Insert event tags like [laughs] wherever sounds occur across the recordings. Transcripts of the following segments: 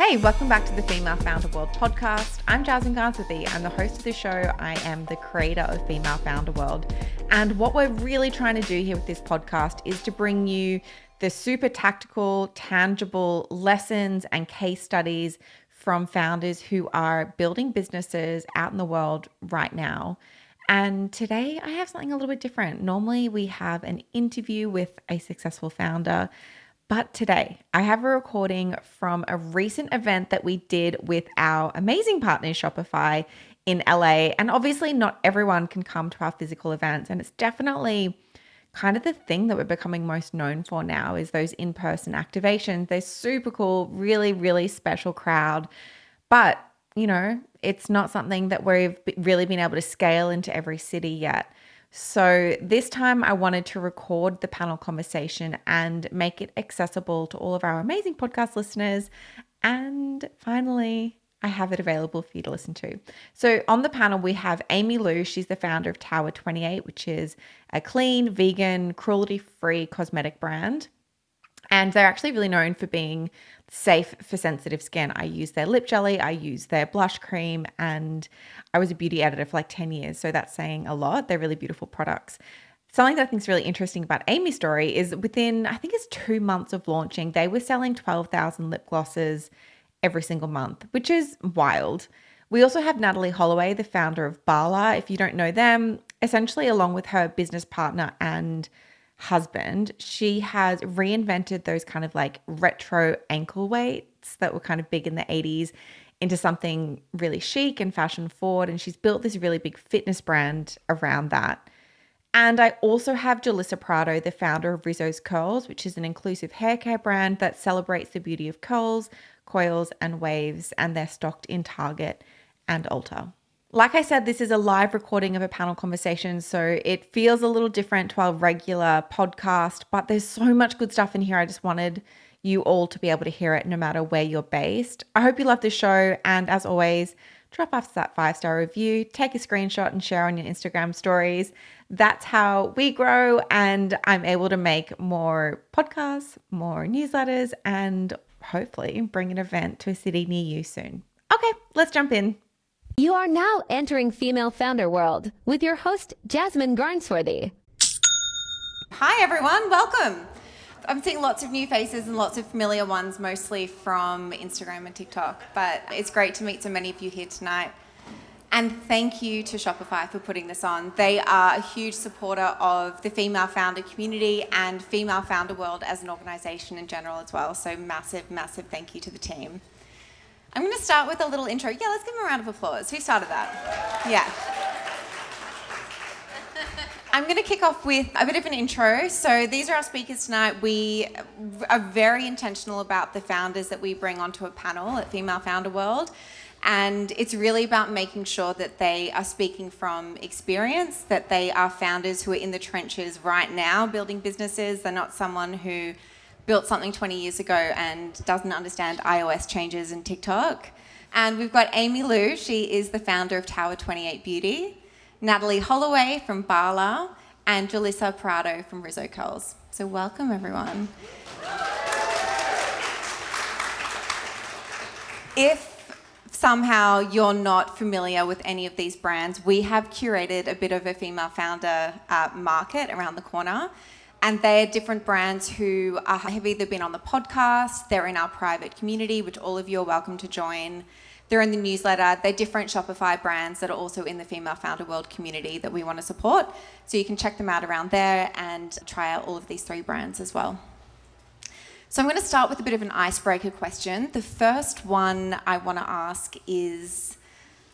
Hey, welcome back to the Female Founder World podcast. I'm Jasmine Garnsworthy. I'm the host of the show. I am the creator of Female Founder World. And what we're really trying to do here with this podcast is to bring you the super tactical, tangible lessons and case studies from founders who are building businesses out in the world right now. And today I have something a little bit different. Normally we have an interview with a successful founder. But today, I have a recording from a recent event that we did with our amazing partner, Shopify, in LA. And obviously, not everyone can come to our physical events. And it's definitely kind of the thing that we're becoming most known for now is those in-person activations. They're super cool, really, really special crowd. But, you know, it's not something that we've really been able to scale into every city yet. So, this time I wanted to record the panel conversation and make it accessible to all of our amazing podcast listeners. And finally, I have it available for you to listen to. So, on the panel, we have Amy Liu. She's the founder of Tower 28, which is a clean, vegan, cruelty free cosmetic brand. And they're actually really known for being safe for sensitive skin. I use their lip jelly, I use their blush cream, and I was a beauty editor for like 10 years. So that's saying a lot. They're really beautiful products. Something that I think is really interesting about Amy's story is within, I think it's two months of launching, they were selling 12,000 lip glosses every single month, which is wild. We also have Natalie Holloway, the founder of Bala. If you don't know them, essentially, along with her business partner and husband, she has reinvented those kind of like retro ankle weights that were kind of big in the 80s into something really chic and fashion forward. And she's built this really big fitness brand around that. And I also have Julissa Prado, the founder of Rizo's Curls, which is an inclusive hair care brand that celebrates the beauty of curls, coils, and waves. And they're stocked in Target and Ulta. Like I said, this is a live recording of a panel conversation, so it feels a little different to our regular podcast, but there's so much good stuff in here. I just wanted you all to be able to hear it no matter where you're based. I hope you love the show, and as always, drop off that five star review, take a screenshot, and share on your Instagram stories. That's how we grow, and I'm able to make more podcasts, more newsletters, and hopefully bring an event to a city near you soon. Okay, let's jump in. You are now entering Female Founder World with your host, Jasmine Garnsworthy. Hi, everyone. Welcome. I'm seeing lots of new faces and lots of familiar ones, mostly from Instagram and TikTok. But it's great to meet so many of you here tonight. And thank you to Shopify for putting this on. They are a huge supporter of the female founder community and female founder world as an organization in general as well. So, massive, massive thank you to the team. I'm going to start with a little intro. Yeah, let's give them a round of applause. Who started that? Yeah. [laughs] I'm going to kick off with a bit of an intro. So, these are our speakers tonight. We are very intentional about the founders that we bring onto a panel at Female Founder World. And it's really about making sure that they are speaking from experience, that they are founders who are in the trenches right now building businesses. They're not someone who built something 20 years ago and doesn't understand iOS changes and TikTok. And we've got Amy Liu, she is the founder of Tower 28 Beauty, Natalie Holloway from Bala, and Julissa Prado from Rizo Curls. So, welcome everyone. If somehow you're not familiar with any of these brands, we have curated a bit of a female founder uh, market around the corner and they're different brands who are, have either been on the podcast, they're in our private community, which all of you are welcome to join. They're in the newsletter. They're different Shopify brands that are also in the Female Founder World community that we want to support. So you can check them out around there and try out all of these three brands as well. So I'm going to start with a bit of an icebreaker question. The first one I want to ask is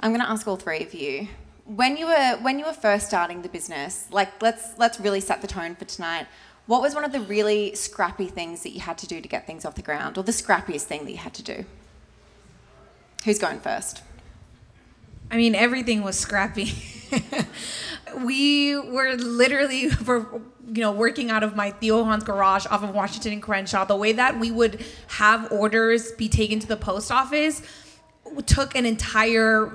I'm going to ask all three of you when you were when you were first starting the business, like let's let's really set the tone for tonight. What was one of the really scrappy things that you had to do to get things off the ground, or the scrappiest thing that you had to do? Who's going first? I mean, everything was scrappy. [laughs] we were literally for you know working out of my tio Juan's garage off of Washington and Crenshaw. The way that we would have orders be taken to the post office took an entire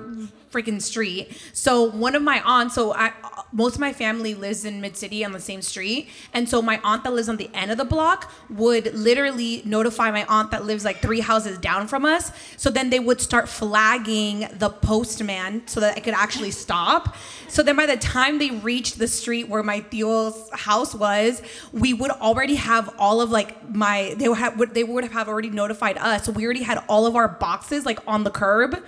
freaking street. So one of my aunts, so I most of my family lives in mid city on the same street, and so my aunt that lives on the end of the block would literally notify my aunt that lives like three houses down from us. So then they would start flagging the postman so that I could actually stop. So then by the time they reached the street where my tio's house was, we would already have all of like my they would have they would have already notified us. So we already had all of our boxes like on the curb.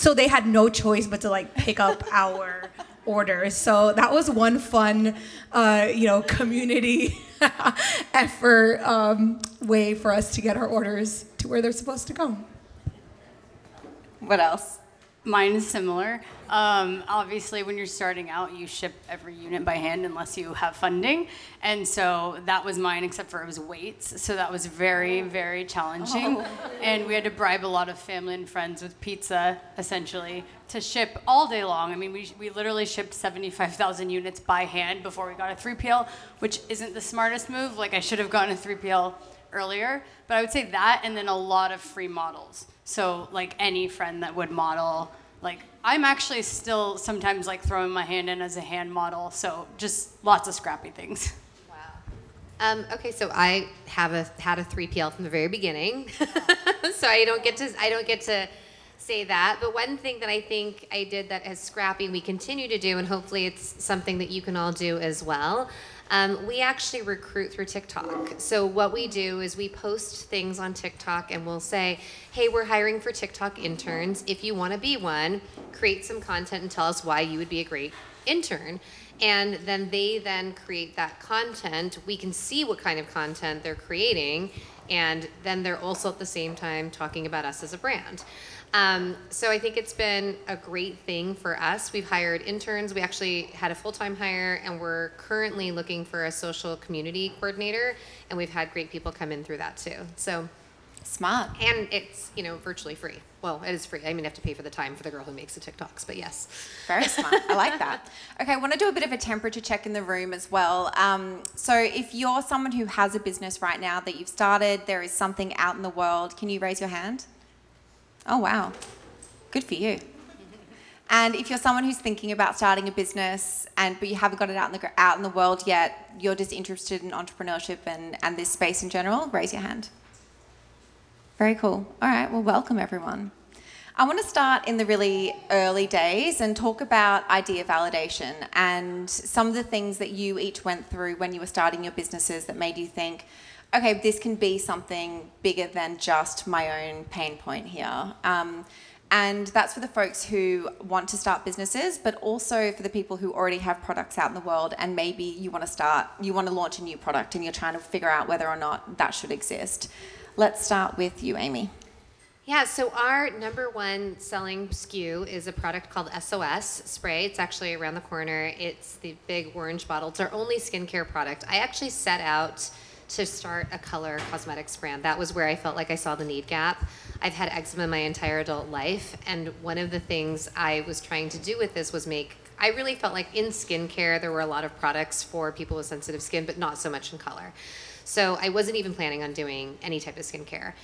So they had no choice but to like pick up [laughs] our orders. So that was one fun, uh, you know, community [laughs] effort um, way for us to get our orders to where they're supposed to go. What else? Mine is similar. Um, obviously, when you're starting out, you ship every unit by hand unless you have funding. And so that was mine, except for it was weights. So that was very, very challenging. Oh. And we had to bribe a lot of family and friends with pizza, essentially, to ship all day long. I mean, we, we literally shipped 75,000 units by hand before we got a 3PL, which isn't the smartest move. Like, I should have gotten a 3PL earlier. But I would say that and then a lot of free models. So like any friend that would model, like I'm actually still sometimes like throwing my hand in as a hand model. So just lots of scrappy things. [laughs] Wow. Um, okay, so I have a had a 3PL from the very beginning, [laughs] so I don't get to I don't get to say that. But one thing that I think I did that as scrappy we continue to do, and hopefully it's something that you can all do as well, um, we actually recruit through TikTok. So what we do is we post things on TikTok and we'll say, hey, we're hiring for TikTok interns. If you want to be one, create some content and tell us why you would be a great intern. And then they then create that content. We can see what kind of content they're creating. And then they're also at the same time talking about us as a brand. Um, so I think it's been a great thing for us. We've hired interns. We actually had a full time hire, and we're currently looking for a social community coordinator. And we've had great people come in through that too. So smart. And it's you know virtually free. Well, it is free. I mean, you have to pay for the time for the girl who makes the TikToks, but yes. Very smart. I like that. Okay, I want to do a bit of a temperature check in the room as well. Um, so, if you're someone who has a business right now that you've started, there is something out in the world, can you raise your hand? Oh, wow. Good for you. And if you're someone who's thinking about starting a business and but you haven't got it out in the out in the world yet, you're just interested in entrepreneurship and, and this space in general, raise your hand. Very cool. All right, well welcome everyone. I want to start in the really early days and talk about idea validation and some of the things that you each went through when you were starting your businesses that made you think, okay, this can be something bigger than just my own pain point here. Um, and that's for the folks who want to start businesses, but also for the people who already have products out in the world and maybe you want to start, you want to launch a new product and you're trying to figure out whether or not that should exist. Let's start with you, Amy. Yeah, so our number one selling SKU is a product called SOS spray. It's actually around the corner. It's the big orange bottle. It's our only skincare product. I actually set out to start a color cosmetics brand. That was where I felt like I saw the need gap. I've had eczema my entire adult life, and one of the things I was trying to do with this was make. I really felt like in skincare there were a lot of products for people with sensitive skin, but not so much in color. So I wasn't even planning on doing any type of skincare.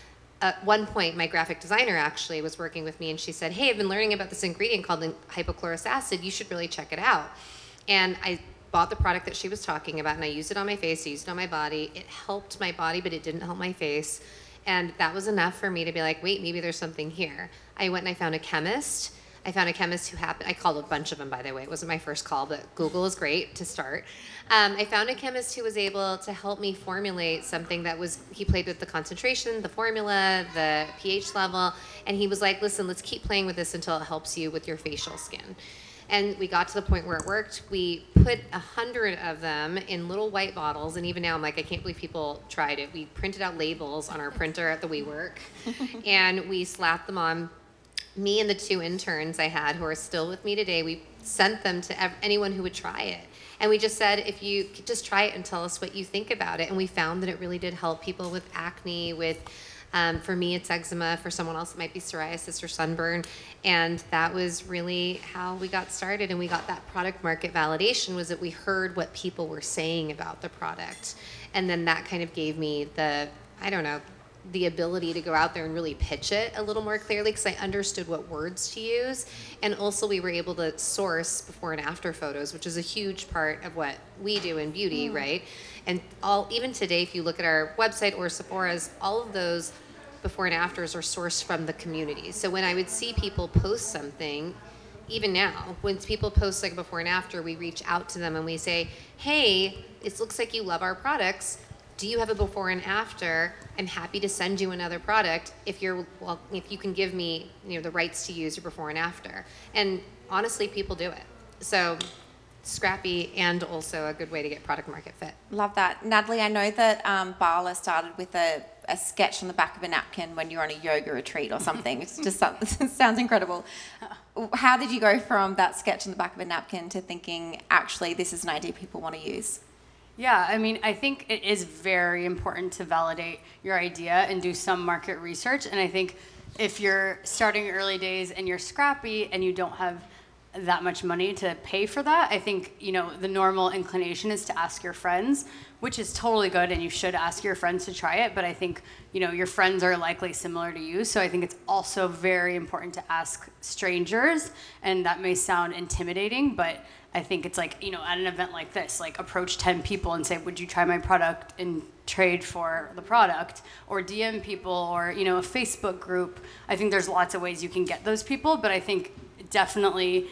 At one point, my graphic designer actually was working with me, and she said, "Hey, I've been learning about this ingredient called hypochlorous acid. You should really check it out." And I bought the product that she was talking about and I used it on my face, I used it on my body. It helped my body, but it didn't help my face. And that was enough for me to be like, wait, maybe there's something here. I went and I found a chemist. I found a chemist who happened, I called a bunch of them, by the way. It wasn't my first call, but Google is great to start. Um, I found a chemist who was able to help me formulate something that was, he played with the concentration, the formula, the pH level, and he was like, listen, let's keep playing with this until it helps you with your facial skin. And we got to the point where it worked. We put a hundred of them in little white bottles, and even now I'm like, I can't believe people tried it. We printed out labels on our printer at the WeWork, [laughs] and we slapped them on. Me and the two interns I had, who are still with me today, we sent them to ev- anyone who would try it. And we just said, if you just try it and tell us what you think about it. And we found that it really did help people with acne, with um, for me, it's eczema. For someone else, it might be psoriasis or sunburn. And that was really how we got started. And we got that product market validation was that we heard what people were saying about the product. And then that kind of gave me the, I don't know, the ability to go out there and really pitch it a little more clearly because I understood what words to use. And also, we were able to source before and after photos, which is a huge part of what we do in beauty, right? And all even today, if you look at our website or Sephora's, all of those before and afters are sourced from the community. So when I would see people post something, even now, when people post like before and after, we reach out to them and we say, "Hey, it looks like you love our products. Do you have a before and after? I'm happy to send you another product if you're well, if you can give me you know the rights to use your before and after." And honestly, people do it. So scrappy and also a good way to get product market fit. Love that. Natalie, I know that um, Bala started with a, a sketch on the back of a napkin when you're on a yoga retreat or something. it's just [laughs] it sounds incredible. How did you go from that sketch on the back of a napkin to thinking, actually, this is an idea people want to use? Yeah, I mean, I think it is very important to validate your idea and do some market research. And I think if you're starting early days and you're scrappy and you don't have that much money to pay for that, I think, you know, the normal inclination is to ask your friends, which is totally good and you should ask your friends to try it, but I think, you know, your friends are likely similar to you, so I think it's also very important to ask strangers, and that may sound intimidating, but I think it's like, you know, at an event like this, like approach 10 people and say, "Would you try my product and trade for the product?" or DM people or, you know, a Facebook group. I think there's lots of ways you can get those people, but I think definitely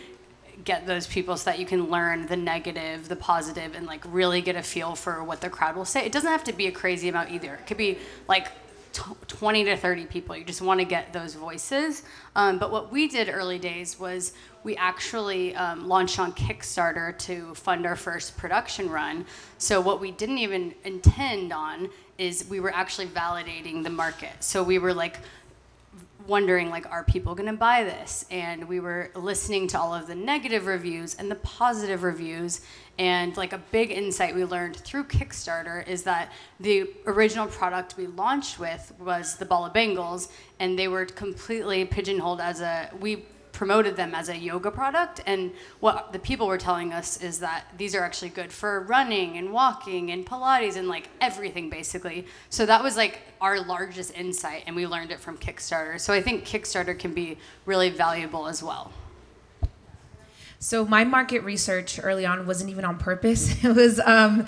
get those people so that you can learn the negative, the positive, and like really get a feel for what the crowd will say. It doesn't have to be a crazy amount either. It could be like t- 20 to 30 people. You just want to get those voices. Um, but what we did early days was we actually um, launched on Kickstarter to fund our first production run. So what we didn't even intend on is we were actually validating the market. So we were like, wondering like are people going to buy this? And we were listening to all of the negative reviews and the positive reviews. And like a big insight we learned through kickstarter is that the original product we launched with was the Bala Bangles and they were completely pigeonholed as a we promoted them as a yoga product and what the people were telling us is that these are actually good for running and walking and pilates and like everything basically so that was like our largest insight and we learned it from kickstarter so i think kickstarter can be really valuable as well So my market research early on wasn't even on purpose. [laughs] It was um,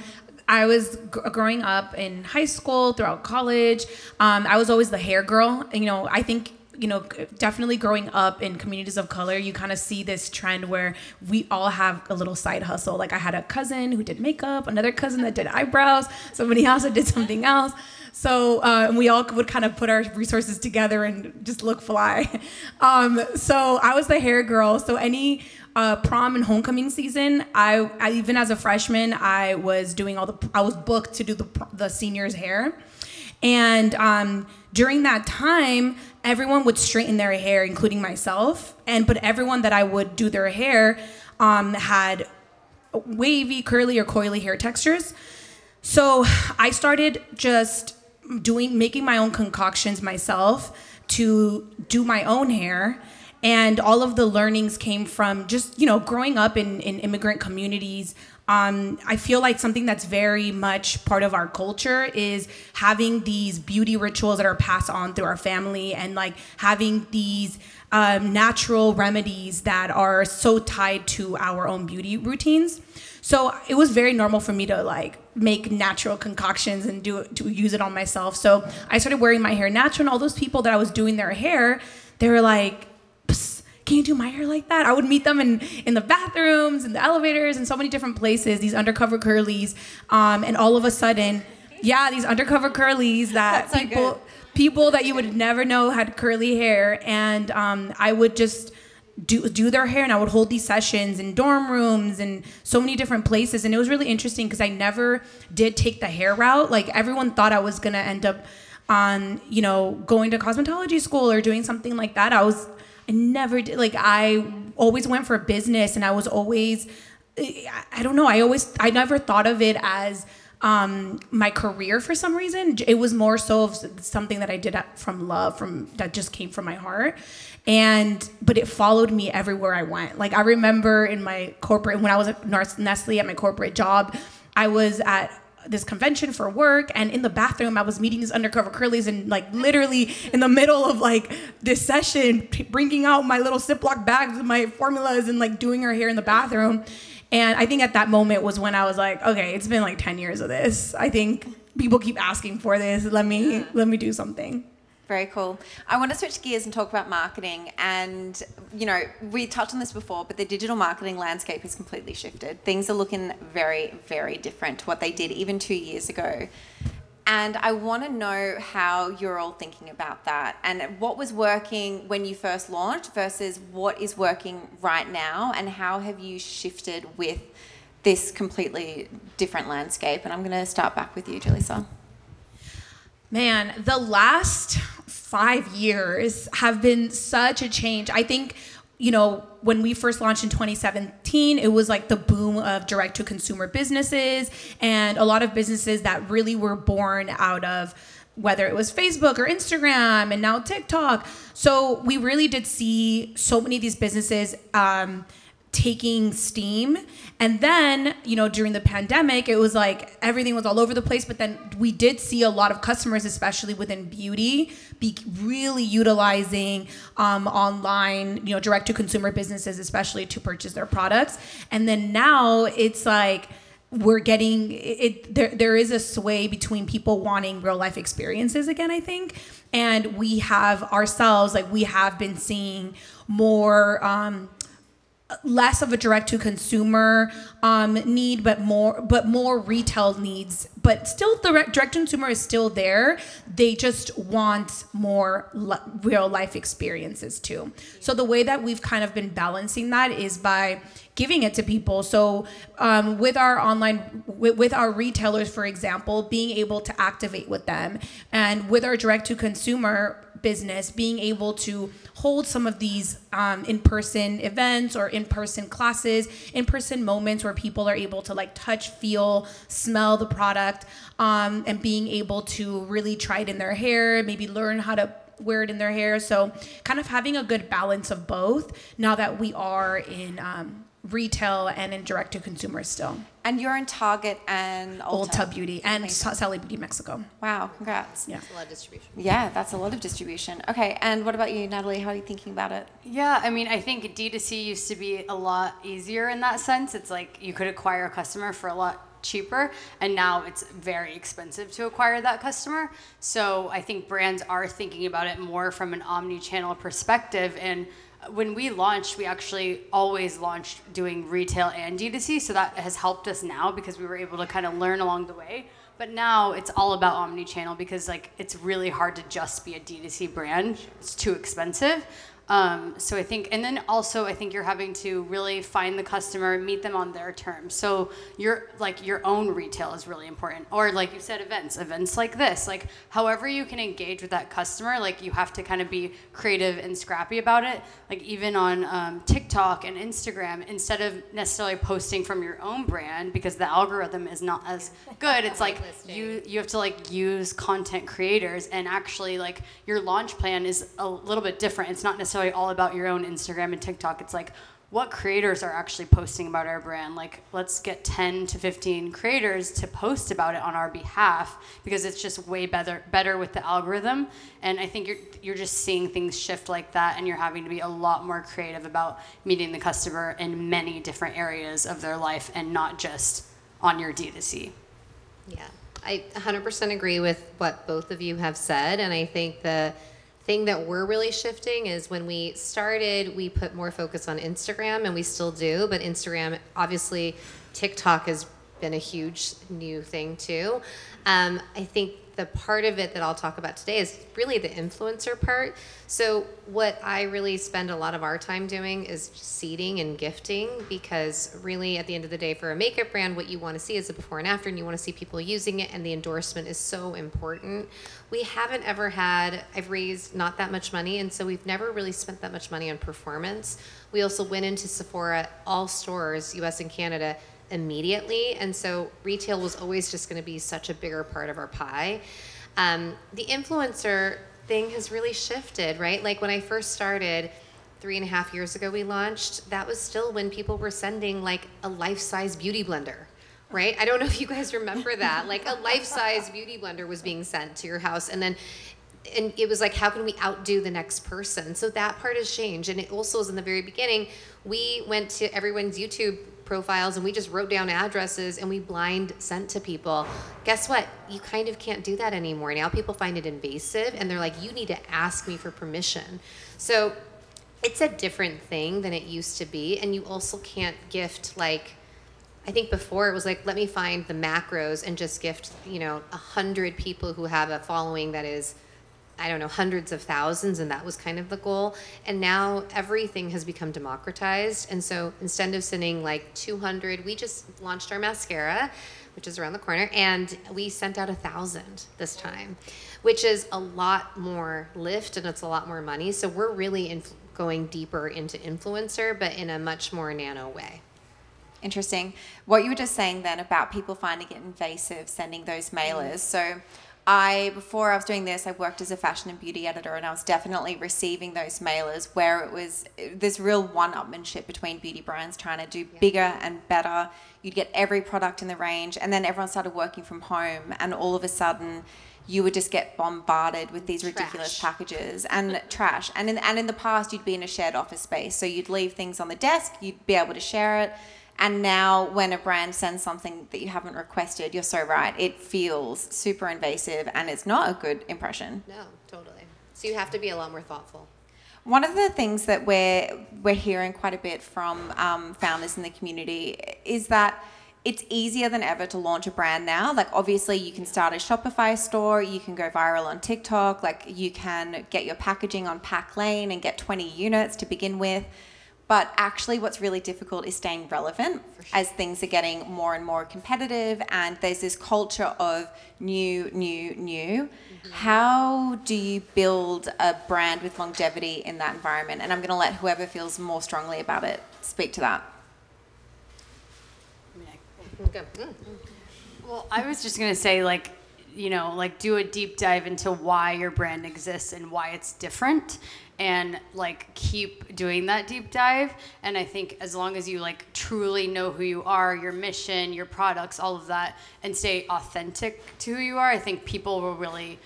I was g- growing up in high school, throughout college. Um, I was always the hair girl. You know, I think you know, definitely growing up in communities of color, you kind of see this trend where we all have a little side hustle. Like I had a cousin who did makeup, another cousin that did eyebrows, somebody else that did something else. So uh, we all would kind of put our resources together and just look fly. [laughs] Um, so I was the hair girl. So any uh, prom and homecoming season, I, I even as a freshman, I was doing all the I was booked to do the the seniors' hair, and um, during that time, everyone would straighten their hair, including myself. And but everyone that I would do their hair um, had wavy, curly, or coily hair textures. So I started just doing making my own concoctions myself to do my own hair and all of the learnings came from just you know growing up in, in immigrant communities um, i feel like something that's very much part of our culture is having these beauty rituals that are passed on through our family and like having these um, natural remedies that are so tied to our own beauty routines so it was very normal for me to like make natural concoctions and do to use it on myself. So I started wearing my hair natural, and all those people that I was doing their hair, they were like, "Psst, "Can you do my hair like that?" I would meet them in in the bathrooms, in the elevators, in so many different places. These undercover curlies, um, and all of a sudden, yeah, these undercover curlies that That's people people that you would never know had curly hair, and um, I would just do do their hair and I would hold these sessions in dorm rooms and so many different places and it was really interesting because I never did take the hair route like everyone thought I was gonna end up on you know going to cosmetology school or doing something like that I was I never did like I always went for business and I was always I don't know I always I never thought of it as um, my career for some reason. It was more so of something that I did from love, from that just came from my heart. And but it followed me everywhere I went. Like I remember in my corporate when I was at Nestle at my corporate job, I was at this convention for work and in the bathroom I was meeting these undercover curlies and like literally in the middle of like this session bringing out my little Ziploc bags with my formulas and like doing her hair in the bathroom. And I think at that moment was when I was like okay it's been like 10 years of this. I think people keep asking for this. Let me let me do something Very cool. I want to switch gears and talk about marketing. And, you know, we touched on this before, but the digital marketing landscape has completely shifted. Things are looking very, very different to what they did even two years ago. And I want to know how you're all thinking about that and what was working when you first launched versus what is working right now, and how have you shifted with this completely different landscape? And I'm going to start back with you, Julissa. Man, the last five years have been such a change. I think, you know, when we first launched in 2017, it was like the boom of direct to consumer businesses and a lot of businesses that really were born out of whether it was Facebook or Instagram and now TikTok. So we really did see so many of these businesses. Um, taking steam. And then you know during the pandemic it was like everything was all over the place but then we did see a lot of customers especially within beauty be really utilizing um, online you know direct to consumer businesses especially to purchase their products. And then now it's like we're getting it there there is a sway between people wanting real life experiences again i think. And we have ourselves like we have been seeing more um less of a direct to consumer um, need but more but more retail needs. But still the direct to consumer is still there. They just want more real life experiences too. So the way that we've kind of been balancing that is by giving it to people. So um, with our online with, with our retailers for example being able to activate with them. And with our direct to consumer business being able to hold some of these um, in-person events or in-person classes in-person moments where people are able to like touch feel smell the product um, and being able to really try it in their hair maybe learn how to wear it in their hair. So kind of having a good balance of both now that we are in um, retail and in direct to consumer still And you're in Target and Ulta. Ulta Beauty and Sally Beauty Mexico Wow, congrats. Yeah. It's a lot of distribution. Yeah, that's a lot of distribution. Okay, and what about you, Natalie? How are you thinking about it? Yeah, I mean, I think D2C used to be a lot easier in that sense. It's like you could acquire a customer for a lot cheaper, and now it's very expensive to acquire that customer. So I think brands are thinking about it more from an omni channel perspective. And when we launched, we actually always launched doing retail and D2C. So that has helped us now because we were able to kind of learn along the way. But now it's all about omni-channel because like it's really hard to just be a D2C brand. It's too expensive. Um, so I think, and then also I think you're having to really find the customer, meet them on their terms. So your like your own retail is really important, or like you said, events, events like this, like however you can engage with that customer, like you have to kind of be creative and scrappy about it. Like even on um, TikTok and Instagram, instead of necessarily posting from your own brand because the algorithm is not as [laughs] good, it's like you you have to like use content creators and actually like your launch plan is a little bit different. It's not necessarily all about your own Instagram and TikTok. It's like what creators are actually posting about our brand. Like let's get 10 to 15 creators to post about it on our behalf because it's just way better better with the algorithm. And I think you're you're just seeing things shift like that and you're having to be a lot more creative about meeting the customer in many different areas of their life and not just on your D2C. Yeah, I 100% agree with what both of you have said. And I think the thing that we're really shifting is when we started, we put more focus on Instagram, and we still do. But Instagram, obviously, TikTok has been a huge new thing too. Um, I think the part of it that I'll talk about today is really the influencer part. So, what I really spend a lot of our time doing is seeding and gifting because, really, at the end of the day, for a makeup brand, what you want to see is a before and after, and you want to see people using it, and the endorsement is so important. We haven't ever had, I've raised not that much money, and so we've never really spent that much money on performance. We also went into Sephora, all stores, US and Canada, immediately. And so retail was always just going to be such a bigger part of our pie. Um, the influencer thing has really shifted, right? Like when I first started, three and a half years ago we launched, that was still when people were sending like a life size beauty blender right? I don't know if you guys remember that. Like a life-size beauty blender was being sent to your house, and then and it was like, how can we outdo the next person? So that part has changed, and it also was in the very beginning. We went to everyone's YouTube profiles and we just wrote down addresses and we blind sent to people. Guess what? You kind of can't do that anymore. Now people find it invasive and they're like, you need to ask me for permission. So it's a different thing than it used to be. And you also can't gift like, I think before it was like, let me find the macros and just gift, you know, a hundred people who have a following that is I don't know, hundreds of thousands, and that was kind of the goal. And now everything has become democratized. And so instead of sending like 200, we just launched our mascara, which is around the corner, and we sent out a thousand this time, which is a lot more lift and it's a lot more money. So we're really inf- going deeper into influencer, but in a much more nano way. Interesting. What you were just saying then about people finding it invasive sending those mailers. Mm-hmm. So I before I was doing this, I worked as a fashion and beauty editor, and I was definitely receiving those mailers where it was this real one-upmanship between beauty brands trying to do yeah. bigger and better. You'd get every product in the range, and then everyone started working from home, and all of a sudden, you would just get bombarded with these ridiculous trash. packages and trash. And in and in the past, you'd be in a shared office space, so you'd leave things on the desk, you'd be able to share it and now, when a brand sends something that you haven't requested, you're so right. It feels super invasive and it's not a good impression. No, totally. So you have to be a lot more thoughtful. One of the things that we're we're hearing quite a bit from um, founders in the community is that it's easier than ever to launch a brand now. Like obviously you can start a Shopify store, you can go viral on TikTok, like you can get your packaging on Packlane and get 20 units to begin with. But actually, what's really difficult is staying relevant sure. as things are getting more and more competitive, and there's this culture of new, new, new. Mm-hmm. How do you build a brand with longevity in that environment? And I'm going to let whoever feels more strongly about it speak to that. Well, I was just going to say, like, you know, like do a deep dive into why your brand exists and why it's different and like keep doing that deep dive. And i think as long as you like truly know who you are your mission your products all of that and stay authentic to who you are i think people will really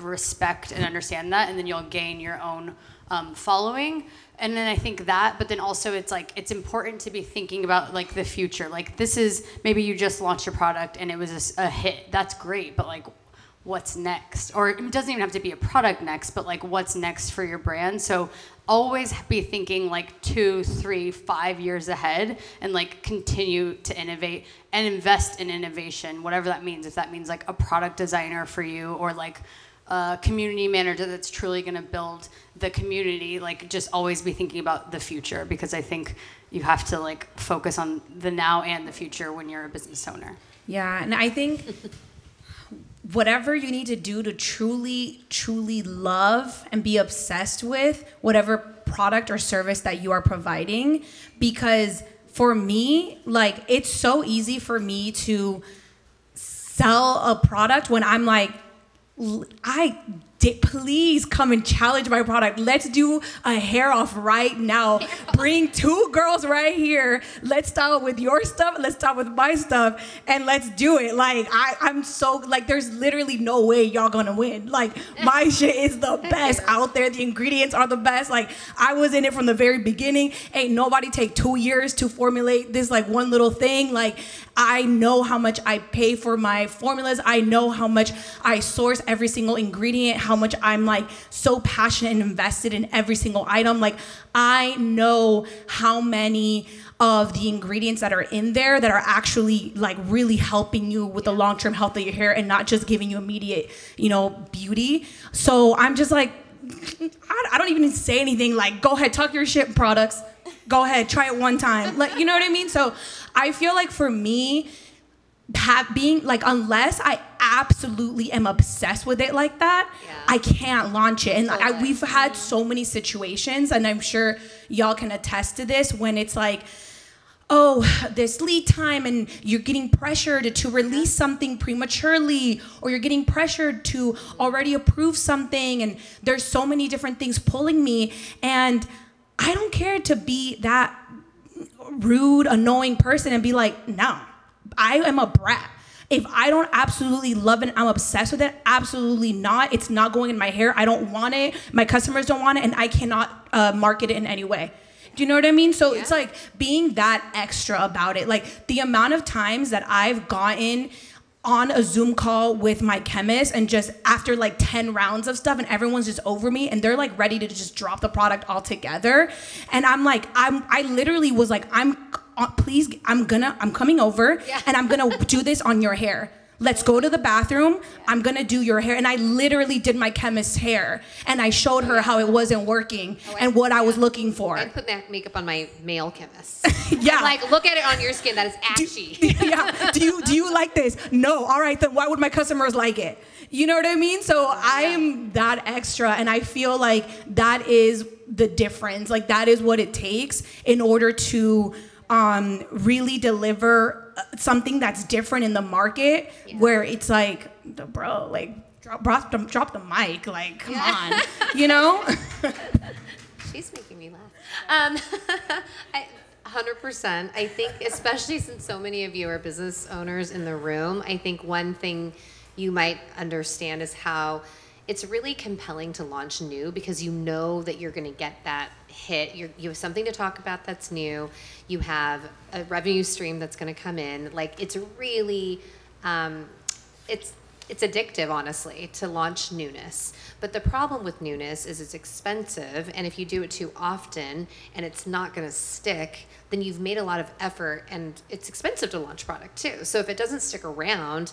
respect and understand that and then you'll gain your own um, following. And then i think that but then also it's like it's important to be thinking about like the future. Like this is maybe you just launched your product and it was a, a hit. That's great but like what's next? Or it doesn't even have to be a product next but like what's next for your brand? So always be thinking like two three five years ahead and like continue to innovate and invest in innovation whatever that means. If that means like a product designer for you or like a community manager that's truly going to build the community like just always be thinking about the future because i think you have to like focus on the now and the future when you're a business owner. Yeah and i think whatever you need to do to truly, truly love and be obsessed with whatever product or service that you are providing. Because for me, like, it's so easy for me to sell a product when I'm like, I please come and challenge my product. Let's do a hair off right now. [laughs] Bring two girls right here. Let's start with your stuff. Let's start with my stuff, and let's do it. Like I, I'm so like, there's literally no way y'all gonna win. Like [laughs] my shit is the best [laughs] out there. The ingredients are the best. Like I was in it from the very beginning. Ain't nobody take two years to formulate this like one little thing. Like I know how much I pay for my formulas. I know how much I source every single ingredient how much I'm like so passionate and invested in every single item. Like I know how many of the ingredients that are in there that are actually like really helping you with the long-term health of your hair and not just giving you immediate, you know, beauty. So I'm just like [laughs] I don't even say anything like go ahead talk your shit products. Go ahead, try it one time. Like you know what I mean? So I feel like for me have being like unless I absolutely am obsessed with it like that, yeah. I can't launch it. And I, we've had so many situations, and I'm sure y'all can attest to this when it's like, oh, this lead time, and you're getting pressured to release something prematurely, or you're getting pressured to already approve something, and there's so many different things pulling me, and I don't care to be that rude, annoying person and be like, no I am a brat. If I don't absolutely love it, I'm obsessed with it. Absolutely not. It's not going in my hair. I don't want it. My customers don't want it, and I cannot uh, market it in any way. Do you know what I mean? So it's like being that extra about it. Like the amount of times that I've gotten on a Zoom call with my chemist and just after like 10 rounds of stuff and everyone's just over me and they're like ready to just drop the product altogether. And I'm like, I'm I literally was like, I'm please I'm gonna I'm coming over Yeah. and I'm gonna [laughs] do this on your hair. Let's go to the bathroom. I'm gonna do your hair. And I literally did my chemist's hair and I showed her how it wasn't working oh, and what I was looking for. I put ma- makeup on my male chemist. [laughs] Yeah. I'm like, look at it on your skin. That is ashy. [laughs] yeah. Do you do you like this? No. All right. Then why would my customers like it? You know what I mean? So I am that extra, and I feel like that is the difference. Like that is what it takes in order to um, really deliver uh, something that's different in the market, where it's like, bro, like. Drop, drop, the, drop the mic, like, come on, you know? [laughs] She's making me laugh. Um, [laughs] I, 100%. I think, especially since so many of you are business owners in the room, I think one thing you might understand is how it's really compelling to launch new because you know that you're going to get that hit. You're, you have something to talk about that's new. You have a revenue stream that's going to come in. Like, it's really, um, it's, it's addictive, honestly, to launch newness. But the problem with newness is it's expensive, and if you do it too often and it's not going to stick, then you've made a lot of effort, and it's expensive to launch product too. So if it doesn't stick around,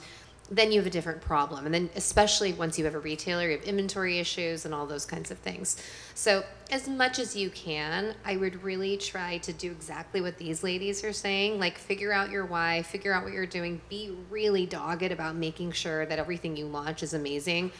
then you have a different problem. And then, especially once you have a retailer, you have inventory issues and all those kinds of things. So, as much as you can, I would really try to do exactly what these ladies are saying like, figure out your why, figure out what you're doing, be really dogged about making sure that everything you launch is amazing.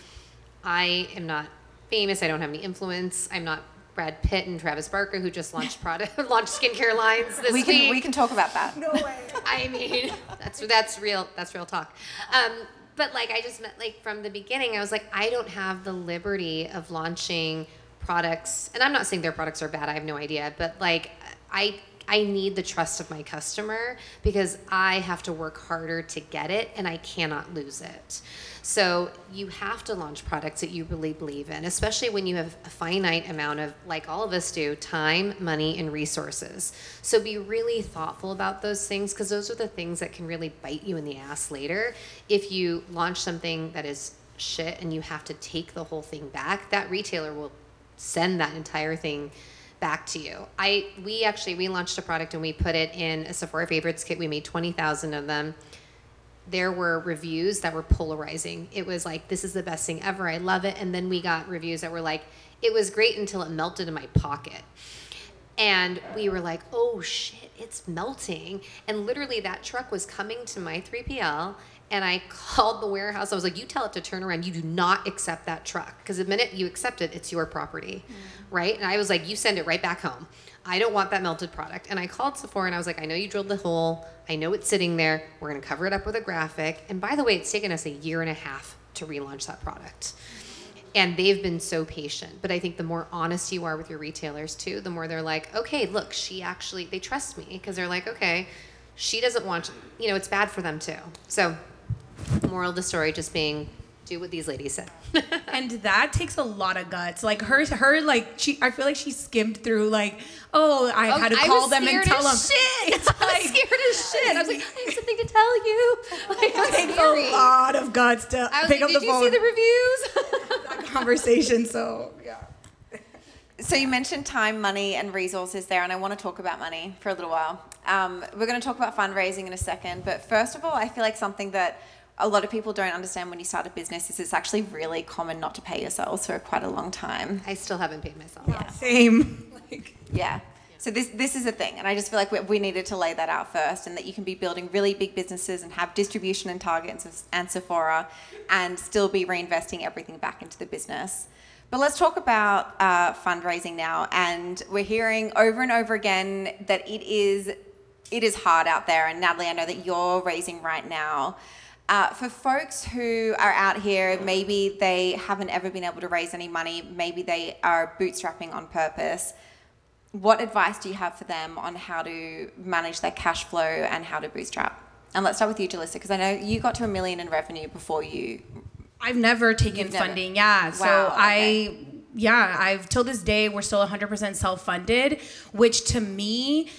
I am not famous, I don't have any influence, I'm not. Brad Pitt and Travis Barker, who just launched product, [laughs] launched skincare lines this We week. can we can talk about that. No way. [laughs] I mean, that's that's real. That's real talk. Um, but like, I just meant like from the beginning, I was like, I don't have the liberty of launching products, and I'm not saying their products are bad. I have no idea, but like, I I need the trust of my customer because I have to work harder to get it, and I cannot lose it. So you have to launch products that you really believe in, especially when you have a finite amount of, like all of us do, time, money, and resources. So be really thoughtful about those things because those are the things that can really bite you in the ass later. If you launch something that is shit and you have to take the whole thing back, that retailer will send that entire thing back to you. I we actually we launched a product and we put it in a Sephora favorites kit. We made 20,000 of them there were reviews that were polarizing. It was like, this is the best thing ever. I love it. And then we got reviews that were like, it was great until it melted in my pocket. And we were like, oh shit, it's melting. And literally, that truck was coming to my 3PL. And I called the warehouse. I was like, you tell it to turn around. You do not accept that truck. Because the minute you accept it, it's your property. Mm. Right? And I was like, you send it right back home. I don't want that melted product. And I called Sephora and I was like, I know you drilled the hole. I know it's sitting there. We're going to cover it up with a graphic. And by the way, it's taken us a year and a half to relaunch that product. And they've been so patient. But I think the more honest you are with your retailers too, the more they're like, okay, look, she actually, they trust me because they're like, okay, she doesn't want, you know, it's bad for them too. So, moral of the story just being do what these ladies said. [laughs] and that takes a lot of guts. Like her, her, like she. I feel like she skimmed through. Like, oh, I had to I call them and tell them. Shit. It's [laughs] I was scared as shit. I was like, I have something to tell you. [laughs] Like, it was takes scary. a lot of guts to I was pick like, up did the you phone. see the reviews? conversation. So yeah. So you mentioned time, money, and resources there, and I want to talk about money for a little while. Um, we're going to talk about fundraising in a second, but first of all, I feel like something that a lot of people don't understand when you start a business is it's actually really common not to pay yourselves for quite a long time. I still haven't paid myself. [laughs] Same. Like, Yeah. So this this is a thing, and I just feel like we, we needed to lay that out first, and that you can be building really big businesses and have distribution in Target and, Se- and Sephora, and still be reinvesting everything back into the business. But let's talk about uh, fundraising now, and we're hearing over and over again that it is it is hard out there. And Natalie, I know that you're raising right now. Uh, for folks who are out here, maybe they haven't ever been able to raise any money, maybe they are bootstrapping on purpose what advice do you have for them on how to manage their cash flow and how to bootstrap? and let's start with you, Julissa, because I know you got to a million in revenue before you. I've never taken never- funding. Yeah. Wow, So Wow, I yeah, I've till this day we're still 100% self-funded, which to me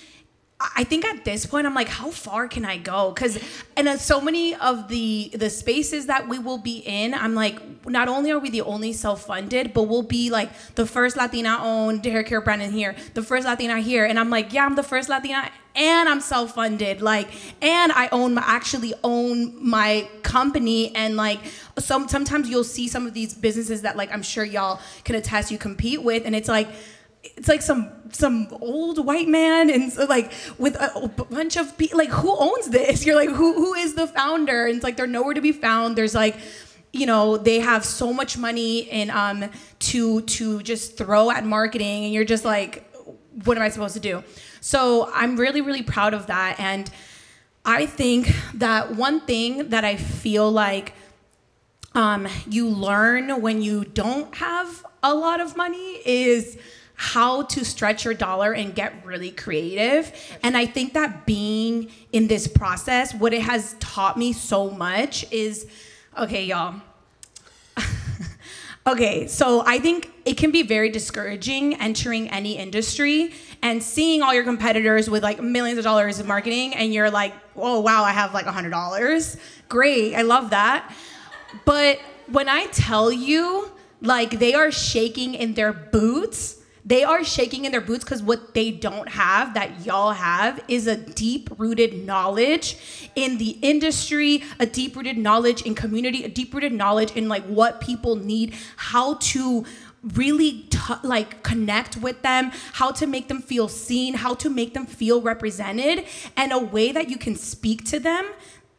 I think at this point I'm like, how far can I go? Because and uh, so many of the the spaces that we will be in, I'm like, not only are we the only self-funded, but we'll be like the first Latina-owned hair care brand in here, the first Latina here, and I'm like, yeah, I'm the first Latina, and I'm self-funded, like, and I own my actually own my company, and like, some sometimes you'll see some of these businesses that like I'm sure y'all can attest you compete with, and it's like it's like some some old white man and so like with a, a bunch of people like who owns this? [laughs] You're like who who is the founder? And it's like they're nowhere to be found. There's like you know they have so much money and um to to just throw at marketing and you're just like what am i supposed to do? So i'm really really proud of that. And i think that one thing that i feel like um, you learn when you don't have a lot of money is how to stretch your dollar and get really creative. And I think that being in this process, what it has taught me so much is okay, y'all. [laughs] Okay, so I think it can be very discouraging entering any industry and seeing all your competitors with like millions of dollars of marketing, and you're like, oh wow, I have like a hundred dollars. Great, I love that. But when I tell you, like they are shaking in their boots, they are shaking in their boots because what they don't have that y'all have is a deep rooted knowledge in the industry, a deep rooted knowledge in community, a deep rooted knowledge in like what people need, how to really t- like connect with them, how to make them feel seen, how to make them feel represented, and a way that you can speak to them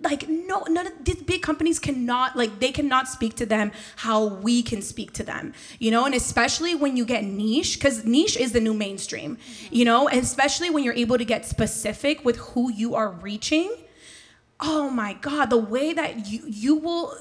like no none of these big companies cannot like they cannot speak to them how we can speak to them you know? And especially when you get niche because niche is the new mainstream you know? And especially when you're able to get specific with who you are reaching oh my god the way that you you will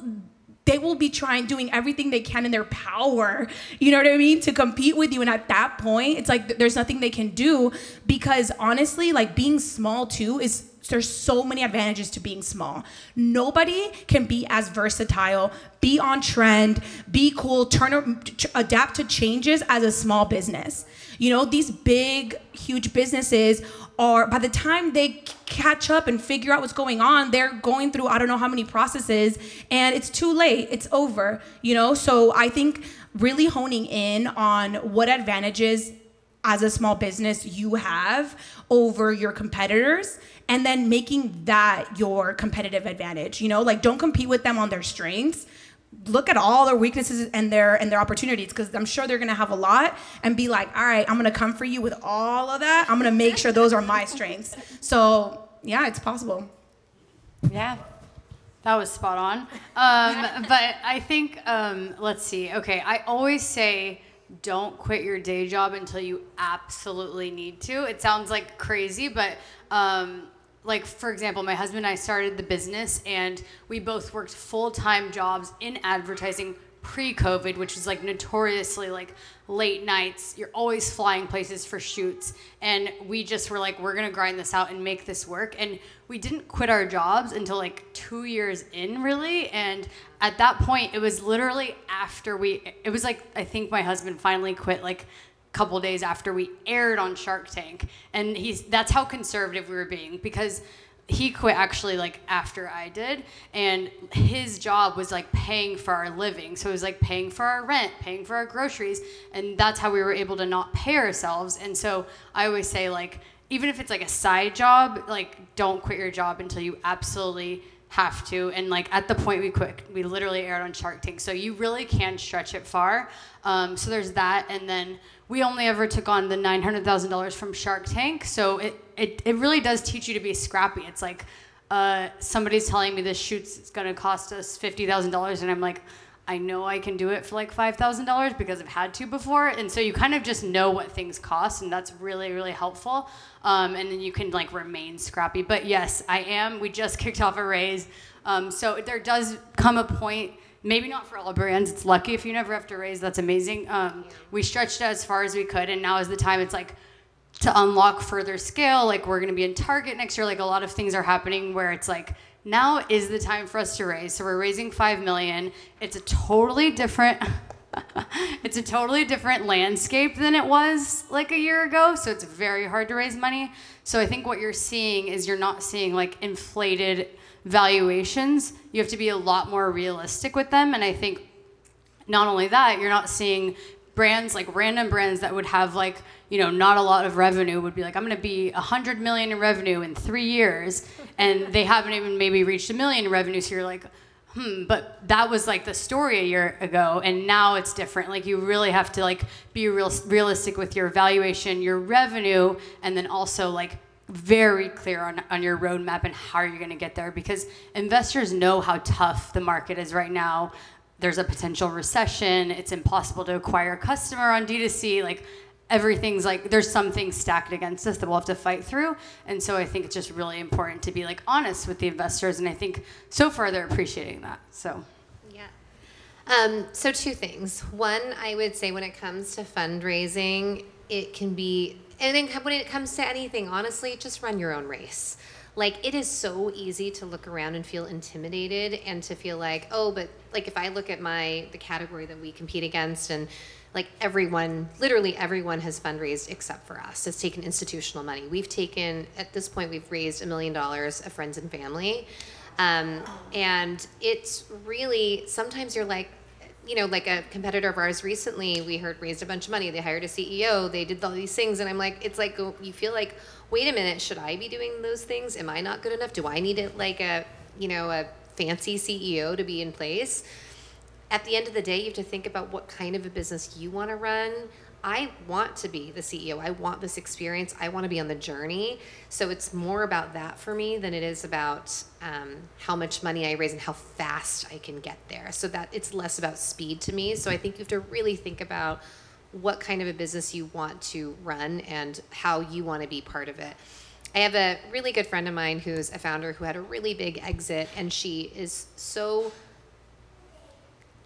they will be trying doing everything they can in their power you know what i mean to compete with you. And at that point it's like there's nothing they can do because honestly like being small too is there's so many advantages to being small. Nobody can be as versatile, be on trend, be cool, turn adapt to changes as a small business. You know, these big, huge businesses are by the time they catch up and figure out what's going on, they're going through I don't know how many processes and it's too late. It's over, you know? So I think really honing in on what advantages as a small business you have over your competitors and then making that your competitive advantage you know like don't compete with them on their strengths look at all their weaknesses and their and their opportunities because i'm sure they're gonna have a lot and be like all right i'm gonna come for you with all of that i'm gonna make sure those are my strengths so yeah it's possible Yeah, that was spot on. Um, but I think, um, let's see. Okay, I always say don't quit your day job until you absolutely need to. It sounds like crazy, but um, like for example, my husband and I started the business, and we both worked full time jobs in advertising pre-COVID, which is like notoriously like late nights. You're always flying places for shoots, and we just were like, we're gonna grind this out and make this work. And we didn't quit our jobs until like two years in, really. And at that point, it was literally after we. It was like I think my husband finally quit like couple days after we aired on Shark Tank, and he's that's how conservative we were being because he quit actually like after I did, and his job was like paying for our living, so it was like paying for our rent, paying for our groceries, and that's how we were able to not pay ourselves. And so I always say like even if it's like a side job, like don't quit your job until you absolutely have to. And like at the point we quit, we literally aired on Shark Tank. So you really can stretch it far. Um, so there's that. And then we only ever took on the $900,000 from Shark Tank. So it, it, it really does teach you to be scrappy. It's like uh, somebody's telling me this shoot's going to cost us $50,000. And I'm like, I know I can do it for like $5,000 because I've had to before. And so you kind of just know what things cost, and that's really, really helpful. Um, and then you can like remain scrappy. But yes, I am. We just kicked off a raise. Um, so there does come a point, maybe not for all brands, it's lucky if you never have to raise, that's amazing. Um, we stretched as far as we could, and now is the time it's like, to unlock further scale. Like we're going to be in Target next year. Like a lot of things are happening where it's like now is the time for us to raise. So we're raising five million. It's a totally different. [laughs] it's a totally different landscape than it was like a year ago. So it's very hard to raise money. So I think what you're seeing is you're not seeing like inflated valuations. You have to be a lot more realistic with them. And I think not only that, you're not seeing brands like random brands that would have like you know not a lot of revenue would be like i'm going to be 100 million in revenue in three years and they haven't even maybe reached a million in revenue so you're like hmm but that was like the story a year ago and now it's different like you really have to like be real realistic with your valuation your revenue and then also like very clear on, on your roadmap and how you're going to get there because investors know how tough the market is right now there's a potential recession. It's impossible to acquire a customer on D2C. Like everything's like there's some things stacked against us that we'll have to fight through. And so I think it's just really important to be like honest with the investors. And I think so far they're appreciating that. So yeah. Um, so two things. One, I would say when it comes to fundraising, it can be, and then when it comes to anything, honestly, just run your own race like it is so easy to look around and feel intimidated and to feel like oh but like if i look at my the category that we compete against and like everyone literally everyone has fundraised except for us has taken institutional money we've taken at this point we've raised a million dollars of friends and family um, and it's really sometimes you're like you know, like a competitor of ours recently, we heard raised a bunch of money. They hired a CEO. They did all these things, and I'm like, it's like you feel like wait a minute, should I be doing those things? Am I not good enough? Do I need it like a, you know, a fancy CEO to be in place? At the end of the day, you have to think about what kind of a business you want to run. I want to be the CEO. I want this experience. I want to be on the journey. So it's more about that for me than it is about um, how much money I raise and how fast I can get there. So that it's less about speed to me. So I think you have to really think about what kind of a business you want to run and how you want to be part of it. I have a really good friend of mine who's a founder who had a really big exit, and she is so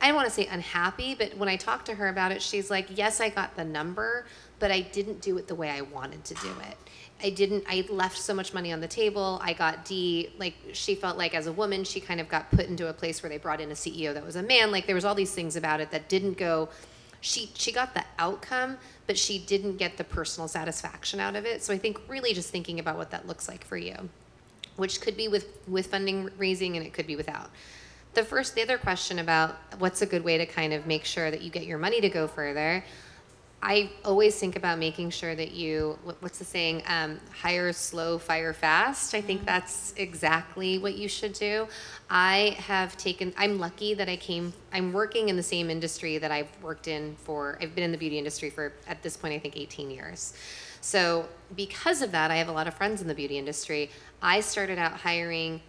I don't want to say unhappy, but when I talked to her about it, she's like, Yes, I got the number, but I didn't do it the way I wanted to do it. I didn't, I left so much money on the table. I got D, like, she felt like as a woman, she kind of got put into a place where they brought in a CEO that was a man. Like, there was all these things about it that didn't go she she got the outcome but she didn't get the personal satisfaction out of it so i think really just thinking about what that looks like for you which could be with with funding raising and it could be without the first the other question about what's a good way to kind of make sure that you get your money to go further I always think about making sure that you, what's the saying, um, hire slow, fire fast. I think mm-hmm. that's exactly what you should do. I have taken, I'm lucky that I came, I'm working in the same industry that I've worked in for, I've been in the beauty industry for, at this point, I think 18 years. So, because of that, I have a lot of friends in the beauty industry. I started out hiring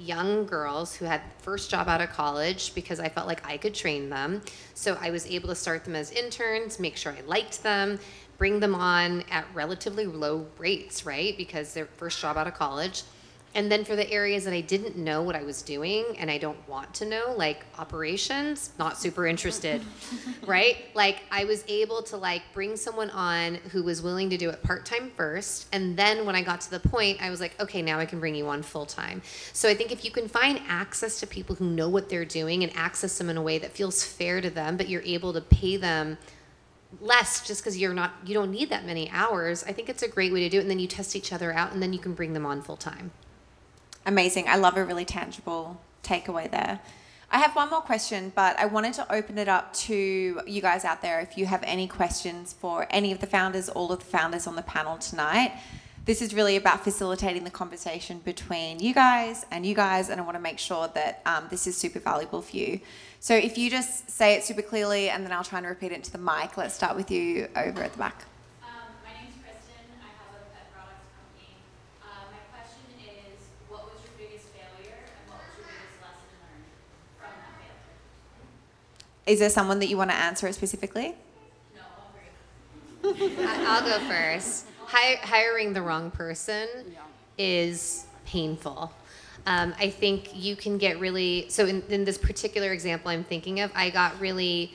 young girls who had first job out of college because I felt like I could train them. So I was able to start them as interns, make sure I liked them, bring them on at relatively low rates, right? Because they're first job out of college and then for the areas that I didn't know what I was doing and I don't want to know, like operations, not super interested, [laughs] right? Like I was able to like bring someone on who was willing to do it part-time first. And then when I got to the point, I was like, okay, now I can bring you on full-time. So I think if you can find access to people who know what they're doing and access them in a way that feels fair to them, but you're able to pay them less just because you're not you don't need that many hours i think it's a great way to do it and then you test each other out and then you can bring them on full time amazing. I love a really tangible takeaway there. I have one more question, but I wanted to open it up to you guys out there. If you have any questions for any of the founders, all of the founders on the panel tonight, this is really about facilitating the conversation between you guys and you guys, and I want to make sure that um, this is super valuable for you. So if you just say it super clearly, and then I'll try and repeat it to the mic. Let's start with you over at the back. Is there someone that you want to answer it specifically? No, I'll go first. Hi- hiring the wrong person is painful. Um, I think you can get really so in, in this particular example I'm thinking of, I got really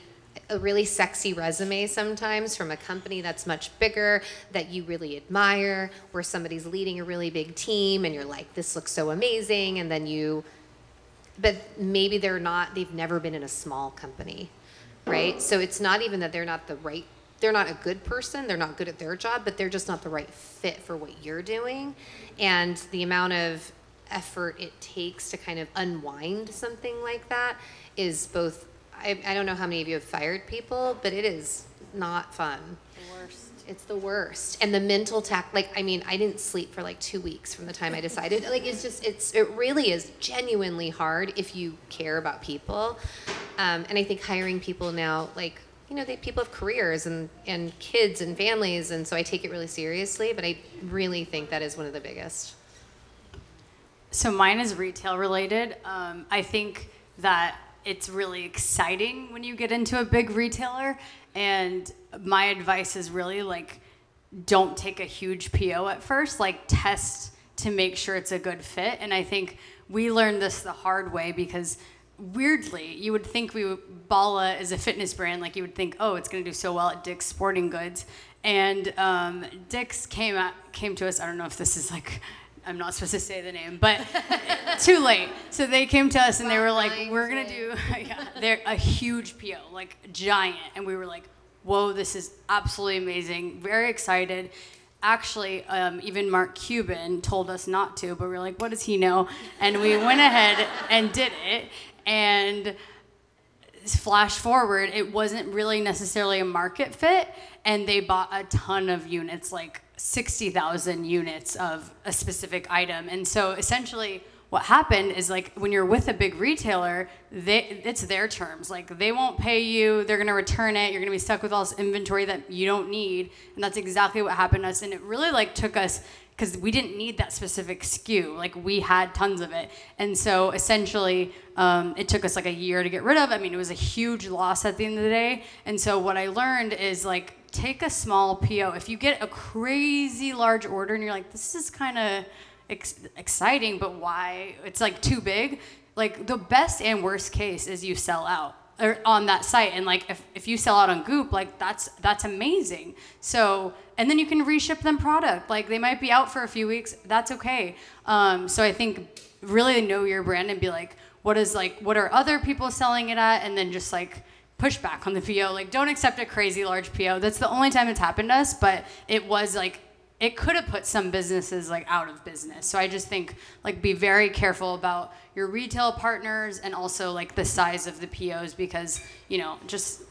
a really sexy resume sometimes from a company that's much bigger that you really admire, where somebody's leading a really big team and you're like, this looks so amazing. And then you, but maybe they're not, they've never been in a small company, right? So it's not even that they're not the right, they're not a good person, they're not good at their job, but they're just not the right fit for what you're doing. And the amount of effort it takes to kind of unwind something like that is both I, I don't know how many of you have fired people, but it is not fun. It's the worst. And the mental tack, like, I mean, I didn't sleep for like two weeks from the time I decided. Like, it's just, it's, it really is genuinely hard if you care about people. Um, and I think hiring people now, like, you know, they people have careers and, and kids and families, and so I take it really seriously, but I really think that is one of the biggest. So mine is retail related. Um, I think that it's really exciting when you get into a big retailer. And my advice is really like, don't take a huge PO at first. Like, test to make sure it's a good fit. And I think we learned this the hard way because weirdly, you would think we would, Bala is a fitness brand. Like, you would think, oh, it's going to do so well at Dick's Sporting Goods. And um, Dick's came at, came to us. I don't know if this is like I'm not supposed to say the name, but [laughs] too late. So they came to us and they were like, "We're gonna do [laughs] yeah, they're a huge PO, like giant," and we were like, "Whoa, this is absolutely amazing! Very excited." Actually, um, even Mark Cuban told us not to, but we were like, "What does he know?" And we went ahead and did it, and flash forward, it wasn't really necessarily a market fit, and they bought a ton of units, like 60,000 units of a specific item. And so essentially, what happened is like when you're with a big retailer, they, it's their terms. Like they won't pay you, they're gonna return it, you're gonna be stuck with all this inventory that you don't need. And that's exactly what happened to us. And it really like took us because we didn't need that specific SKU. Like we had tons of it, and so essentially, um, it took us like a year to get rid of. I mean, it was a huge loss at the end of the day. And so what I learned is like take a small PO. If you get a crazy large order and you're like, this is kind of ex- exciting, but why? It's like too big. Like the best and worst case is you sell out or on that site and like if, if you sell out on goop like that's that's amazing. So and then you can reship them product. Like they might be out for a few weeks. That's okay. Um, so i think really know your brand and be like what is like what are other people selling it at? And then just like push back on the PO. Like, don't accept a crazy large PO. That's the only time it's happened to us, but it was like it could have put some businesses like out of business. So I just think like be very careful about your retail partners and also like the size of the POs because you know just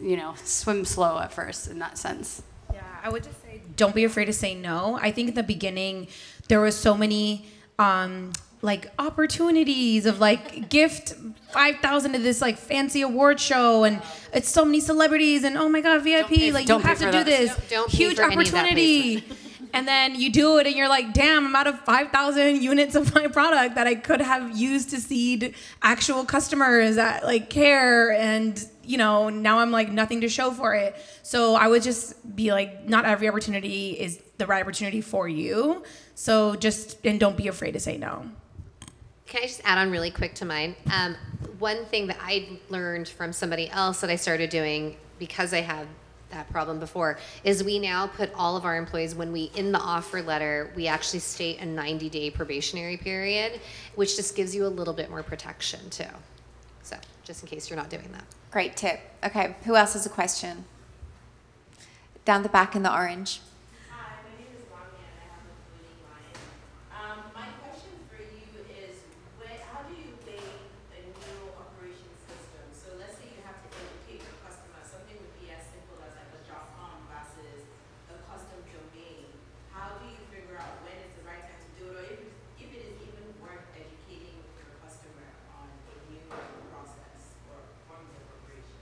you know swim slow at first in that sense. Yeah, I would just say don't be afraid to say no. I think in the beginning there was so many um, like opportunities of like gift 5000 to this like fancy award show and it's so many celebrities and oh my god vip pay- like you have to do this Don't- don't huge for any of that opportunity. and then you do it and you're like damn i'm out of 5000 units of my product that i could have used to seed actual customers that like care and you know now i'm like nothing to show for it. So i would just be like not every opportunity is the right opportunity for you. So just and don't be afraid to say no Can I just add on really quick to mine? Um, one thing that I learned from somebody else that I started doing because I had that problem before is we now put all of our employees when we in the offer letter we actually state a 90 day probationary period which just gives you a little bit more protection too so just in case you're not doing that Great tip. Okay, who else has a question? Down the back in the orange. Hi, my name is Rami and I have a clothing line. Um, my question for you is, where, how do you weigh a new operation system? So let's say you have to educate your customer, something would be as simple as like a dot com versus a custom domain. How do you figure out when is the right time to do it, or if, it's- if it is even worth educating your customer on a new process or forms of operation?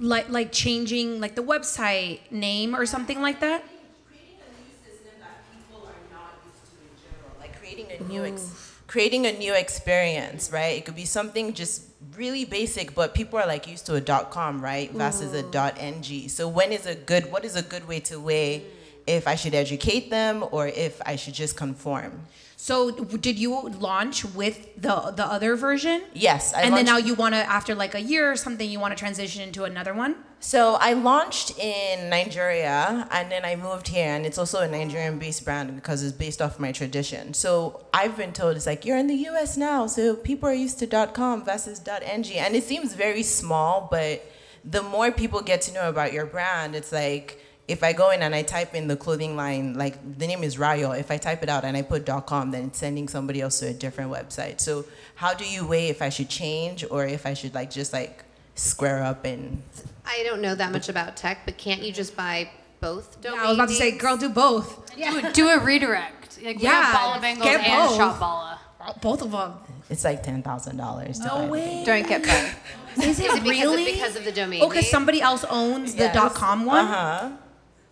Like like changing like the website name or something like that creating a new system that people are not used to in general, like creating a new ex- creating a new experience, right? It could be something just really basic, but people are like used to a dot com, right, versus a dot ng. So when is a good? What is a good way to weigh if I should educate them or if I should just conform. So did you launch with the the other version? Yes, I and then now you want to after like a year or something you want to transition into another one? So I launched in Nigeria and then I moved here and it's also a Nigerian based brand because it's based off my tradition. So I've been told it's like you're in the US now, so people are used to .com versus .ng and it seems very small, but the more people get to know about your brand, it's like if I go in and I type in the clothing line, like the name is Rayo, if I type it out and I put .com, then it's sending somebody else to a different website. So how do you weigh if I should change or if I should like just like square up and I don't know that much about tech, but can't you just buy both domain Yeah, I was about to say, girl, do both. Do, a- do a redirect. Like Yeah, have Bala get and both. Shop Bala. Both of them. It's like ten thousand dollars. No way. Don't get both. Is it Is it because really? of, because of the domain Oh, because somebody else owns the dot com one. Uh huh.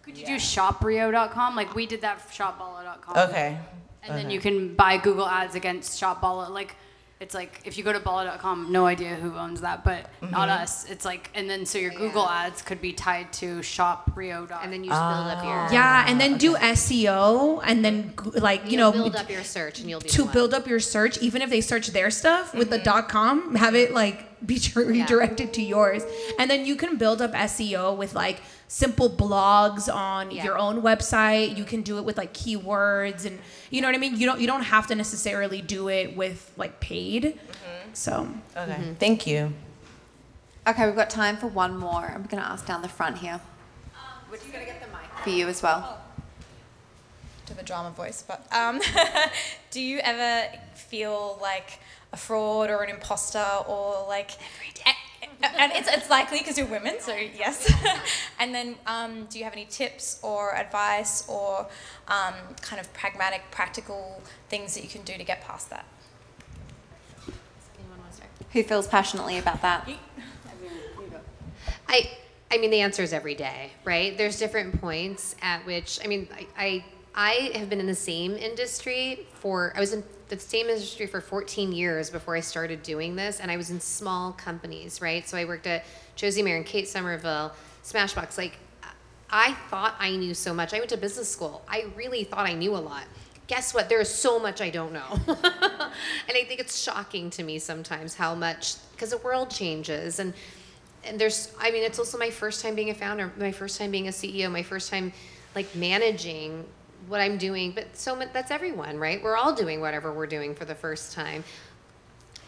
Could you do shoprio.com? Like we did that for shopbala.com. Okay. And then you can buy Google ads against ShopBala. Like, it's like if you go to bala.com, no idea who owns that, but not Mm-hmm. us. It's like, and then so your Google ads could be tied to shoprio.com. and then you just build up your Yeah, and then do SEO, and then go- like you you'll know build up your search and you'll be to the one. build up your search, even if they search their stuff with the dot com, have it like be [laughs] tr- redirected to yours, and then you can build up SEO with like simple blogs on Yeah. your own website. You can do it with like keywords, and you know what I mean. You don't you don't have to necessarily do it with like paid. Mm-hmm. So Okay. Mm-hmm. Thank you. Okay, we've got time for one more. I'm going to ask down the front here. We're just going to get the mic for you as well. Oh. to the drama voice, but um, [laughs] do you ever feel like a fraud or an imposter or like every day? And it's, it's likely because you're women, so yes. [laughs] and then, um, do you have any tips or advice or um, kind of pragmatic, practical things that you can do to get past that? Anyone wanna start? Who feels passionately about that? I I mean the answer is every day, right? There's different points at which I mean I I, I have been in the same industry for I was in the same industry for 14 years before I started doing this and I was in small companies, right? So I worked at Josie Maran and Kate Somerville, Smashbox like I thought I knew so much. I went to business school. I really thought I knew a lot. Guess what? There is so much I don't know. [laughs] and I think it's shocking to me sometimes how much because the world changes and and there's I mean it's also my first time being a founder, my first time being a CEO, my first time like managing what I'm doing, but so much that's everyone, right? We're all doing whatever we're doing for the first time.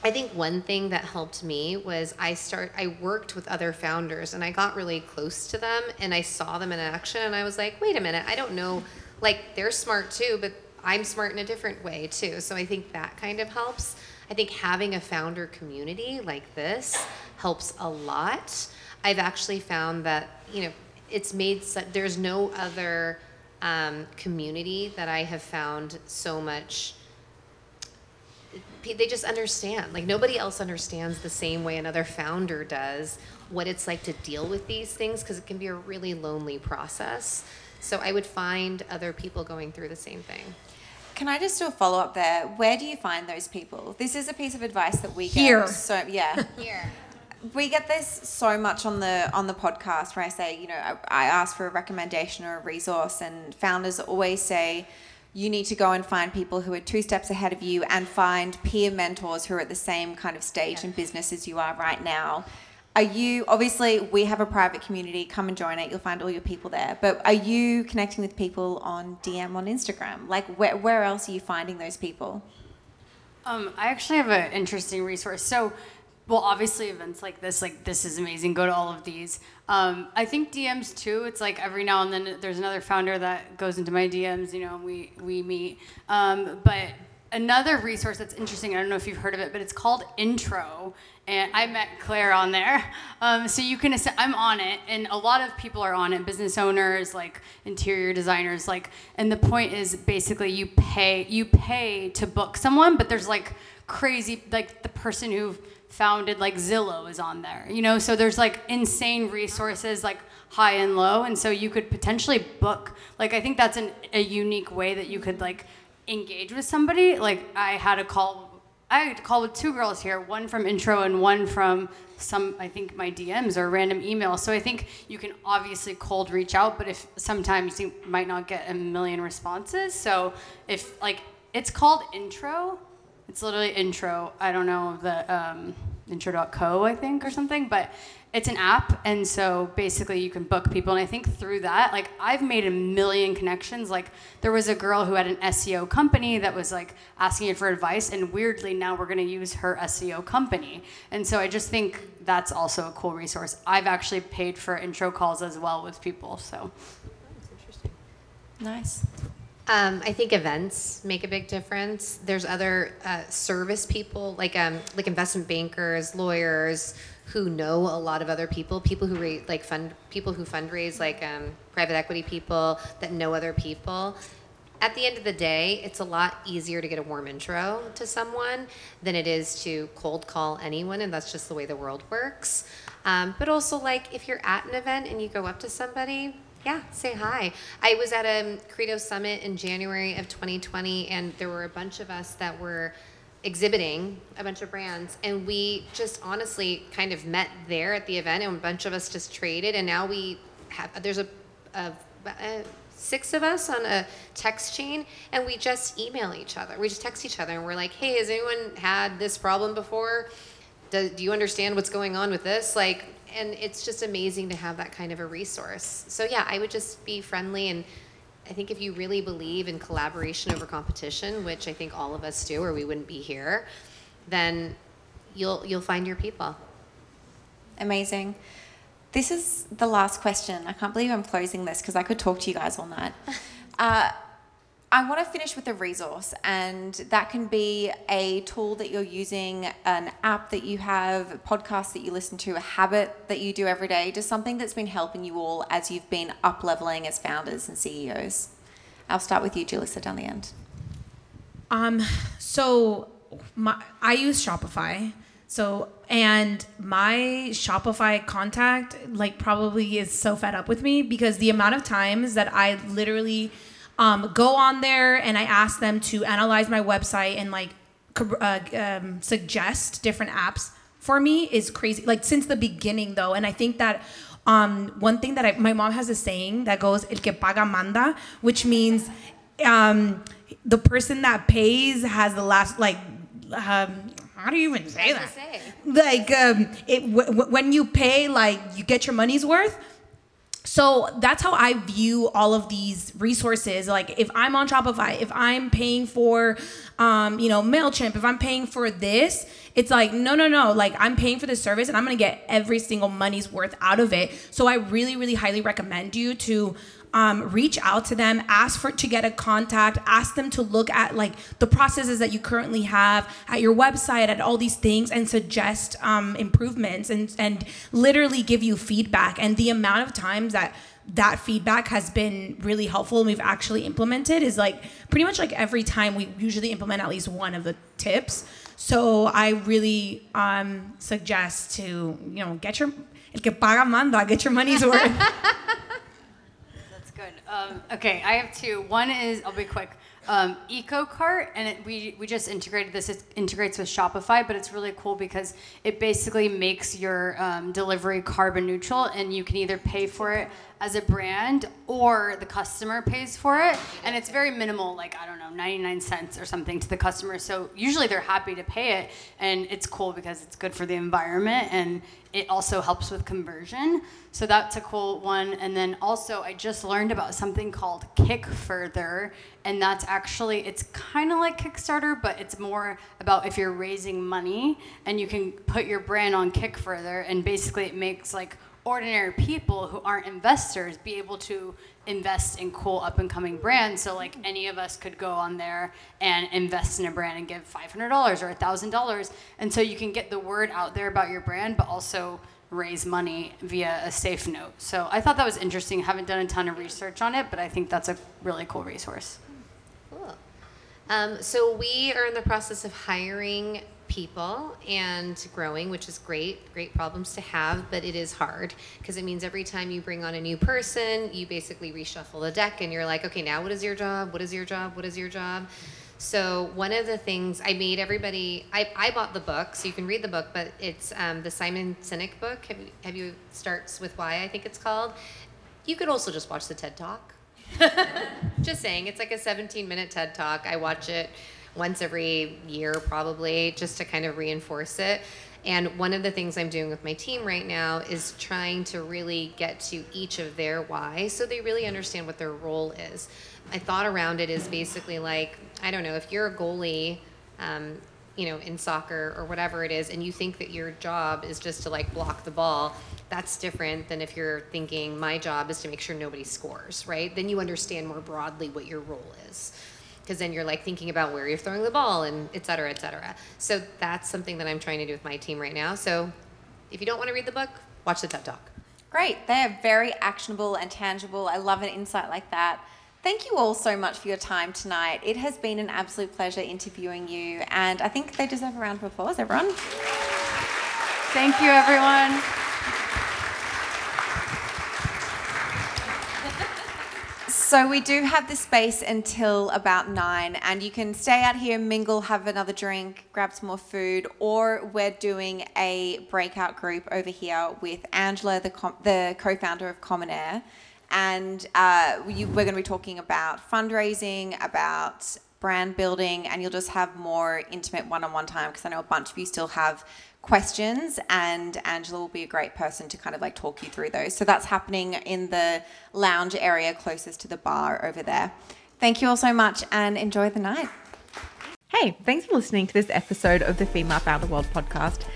I think one thing that helped me was I start I worked with other founders and I got really close to them and I saw them in action and I was like, wait a minute, I don't know like they're smart too, but I'm smart in a different way too. So I think that kind of helps. I think having a founder community like this helps a lot. I've actually found that, you know, it's made so, there's no other um, community that I have found so much they just understand. Like nobody else understands the same way another founder does what it's like to deal with these things because it can be a really lonely process. So I would find other people going through the same thing. Can I just do a follow up there? Where do you find those people? This is a piece of advice that we get. Here. So yeah. [laughs] Here. We get this so much on the on the podcast where I say, you know, I, I ask for a recommendation or a resource, and founders always say, you need to go and find people who are two steps ahead of you and find peer mentors who are at the same kind of stage in business as you are right now. Are you obviously we have a private community, come and join it, you'll find all your people there. But are you connecting with people on DM on Instagram? Like where where else are you finding those people? Um, I actually have an interesting resource. So, well, obviously events like this, like this is amazing. Go to all of these. Um, I think DMs too. It's like every now and then there's another founder that goes into my DMs. You know, we we meet. Um, but another resource that's interesting. I don't know if you've heard of it, but it's called Intro, and I met Claire on there. [laughs] Um, so you can. I'm on it, and a lot of people are on it. Business owners, like interior designers, like. And the point is basically you pay you pay to book someone, but there's like crazy like the person who founded like Zillow is on there. You know, so there's like insane resources like high and low, and so you could potentially book. Like I think that's an, a unique way that you could like engage with somebody. Like I had a call I had a call with two girls here, one from intro and one from some, I think my DMs or random email. So I think you can obviously cold reach out, but if sometimes you might not get a million responses. So if like it's called intro, it's literally intro. I don't know the um, intro.co I think or something, but it's an app and so basically you can book people and i think through that like i've made a million connections like there was a girl who had an seo company that was like asking it for advice and weirdly now we're going to use her seo company and so i just think that's also a cool resource i've actually paid for intro calls as well with people so it's interesting. Nice. Um, I think events make a big difference. There's other uh, service people, like um, like investment bankers, lawyers, who know a lot of other people. People who ra- like fund people who fundraise, like um, private equity people that know other people. At the end of the day, it's a lot easier to get a warm intro to someone than it is to cold call anyone, and that's just the way the world works. Um, but also, like if you're at an event and you go up to somebody, yeah, say hi. I was at a Credo Summit in January of 2020, and there were a bunch of us that were exhibiting a bunch of brands, and we just honestly kind of met there at the event, and a bunch of us just traded, and now we have there's a, a, a six of us on a text chain, and we just email each other. We just text each other, and we're like, "Hey, has anyone had this problem before? Do, do you understand what's going on with this?" Like, and it's just amazing to have that kind of a resource. So yeah, I would just be friendly and I think if you really believe in collaboration over competition, which I think all of us do or we wouldn't be here, then you'll you'll find your people. Amazing. This is the last question. I can't believe I'm closing this because I could talk to you guys all night. [laughs] Uh, I want to finish with a resource, and that can be a tool that you're using, an app that you have, a podcast that you listen to, a habit that you do every day, just something that's been helping you all as you've been up leveling as founders and CEOs. I'll start with you, Julissa, down the end. Um, so my I use Shopify. So and my Shopify contact like probably is so fed up with me because the amount of times that I literally um, go on there and I ask them to analyze my website and like uh, um, suggest different apps for me is crazy. Like since the beginning though, and I think that um, one thing that I, my mom has a saying that goes "el que paga manda," which means um, the person that pays has the last like. Um, how do you even say that? say? Like um, it w- w- when you pay, like you get your money's worth. So that's how I view all of these resources. Like if I'm on Shopify, if I'm paying for, um, you know, Mailchimp, if I'm paying for this, it's like no, no, no. Like I'm paying for this service, and I'm gonna get every single money's worth out of it. So I really, really highly recommend you to um, reach out to them, ask for to get a contact, ask them to look at like the processes that you currently have at your website, at all these things, and suggest um, improvements and and literally give you feedback. And the amount of times that that feedback has been really helpful and we've actually implemented is like pretty much like every time we usually implement at least one of the tips. So I really um, suggest to you know get your el que paga manda, get your money's worth. [laughs] Good. Um, okay, I have two. One is I'll be quick. Um, EcoCart, and it, we we just integrated this. It integrates with Shopify, but it's really cool because it basically makes your um, delivery carbon neutral, and you can either pay for it as a brand or the customer pays for it, and it's very minimal, like I don't know, 99 cents or something to the customer. So usually they're happy to pay it, and it's cool because it's good for the environment and it also helps with conversion. So that's a cool one. And then also, I just learned about something called Kickfurther, and that's actually it's kind of like Kickstarter, but it's more about if you're raising money and you can put your brand on Kickfurther, and basically it makes like ordinary people who aren't investors be able to invest in cool up and coming brands. So like any of us could go on there and invest in a brand and give five hundred dollars or thousand dollars, and so you can get the word out there about your brand, but also raise money via a safe note. So I thought that was interesting. Haven't done a ton of research on it, but I think that's a really cool resource. Cool. Um, so we are in the process of hiring people and growing, which is great. Great problems to have, but it is hard because it means every time you bring on a new person, you basically reshuffle the deck and you're like, okay, now what is your job? What is your job? What is your job? So one of the things I made everybody, I, I bought the book, so you can read the book, but it's um, the Simon Sinek book. Have you, have you starts with why I think it's called. You could also just watch the TED Talk. [laughs] just saying, it's like a 17 minute TED Talk. I watch it once every year probably just to kind of reinforce it. And one of the things I'm doing with my team right now is trying to really get to each of their why so they really understand what their role is. My thought around it is basically like, I don't know, if you're a goalie, um, you know, in soccer or whatever it is, and you think that your job is just to like block the ball, that's different than if you're thinking my job is to make sure nobody scores, right? Then you understand more broadly what your role is because then you're like thinking about where you're throwing the ball and et cetera, et cetera. So that's something that I'm trying to do with my team right now. So if you don't want to read the book, watch the TED Talk. Great. They are very actionable and tangible. I love an insight like that. Thank you all so much for your time tonight. It has been an absolute pleasure interviewing you, and I think they deserve a round of applause, everyone. Thank you, everyone. So we do have the space until about nine, and you can stay out here, mingle, have another drink, grab some more food, or we're doing a breakout group over here with Angela, the com- the co-founder of Common Air, and uh, we, we're going to be talking about fundraising, about brand building, and you'll just have more intimate one-on-one time because I know a bunch of you still have questions and Angela will be a great person to kind of like talk you through those. So that's happening in the lounge area closest to the bar over there. Thank you all so much and enjoy the night. Hey, thanks for listening to this episode of the Female Founder World podcast.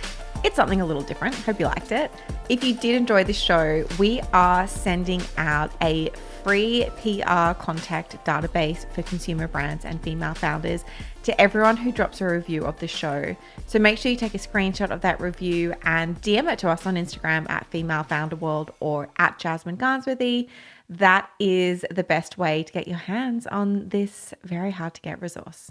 It's something a little different. Hope you liked it. If you did enjoy the show, we are sending out a free PR contact database for consumer brands and female founders to everyone who drops a review of the show. So make sure you take a screenshot of that review and DM it to us on Instagram at Female Founder World or at Jasmine Garnsworthy. That is the best way to get your hands on this very hard to get resource.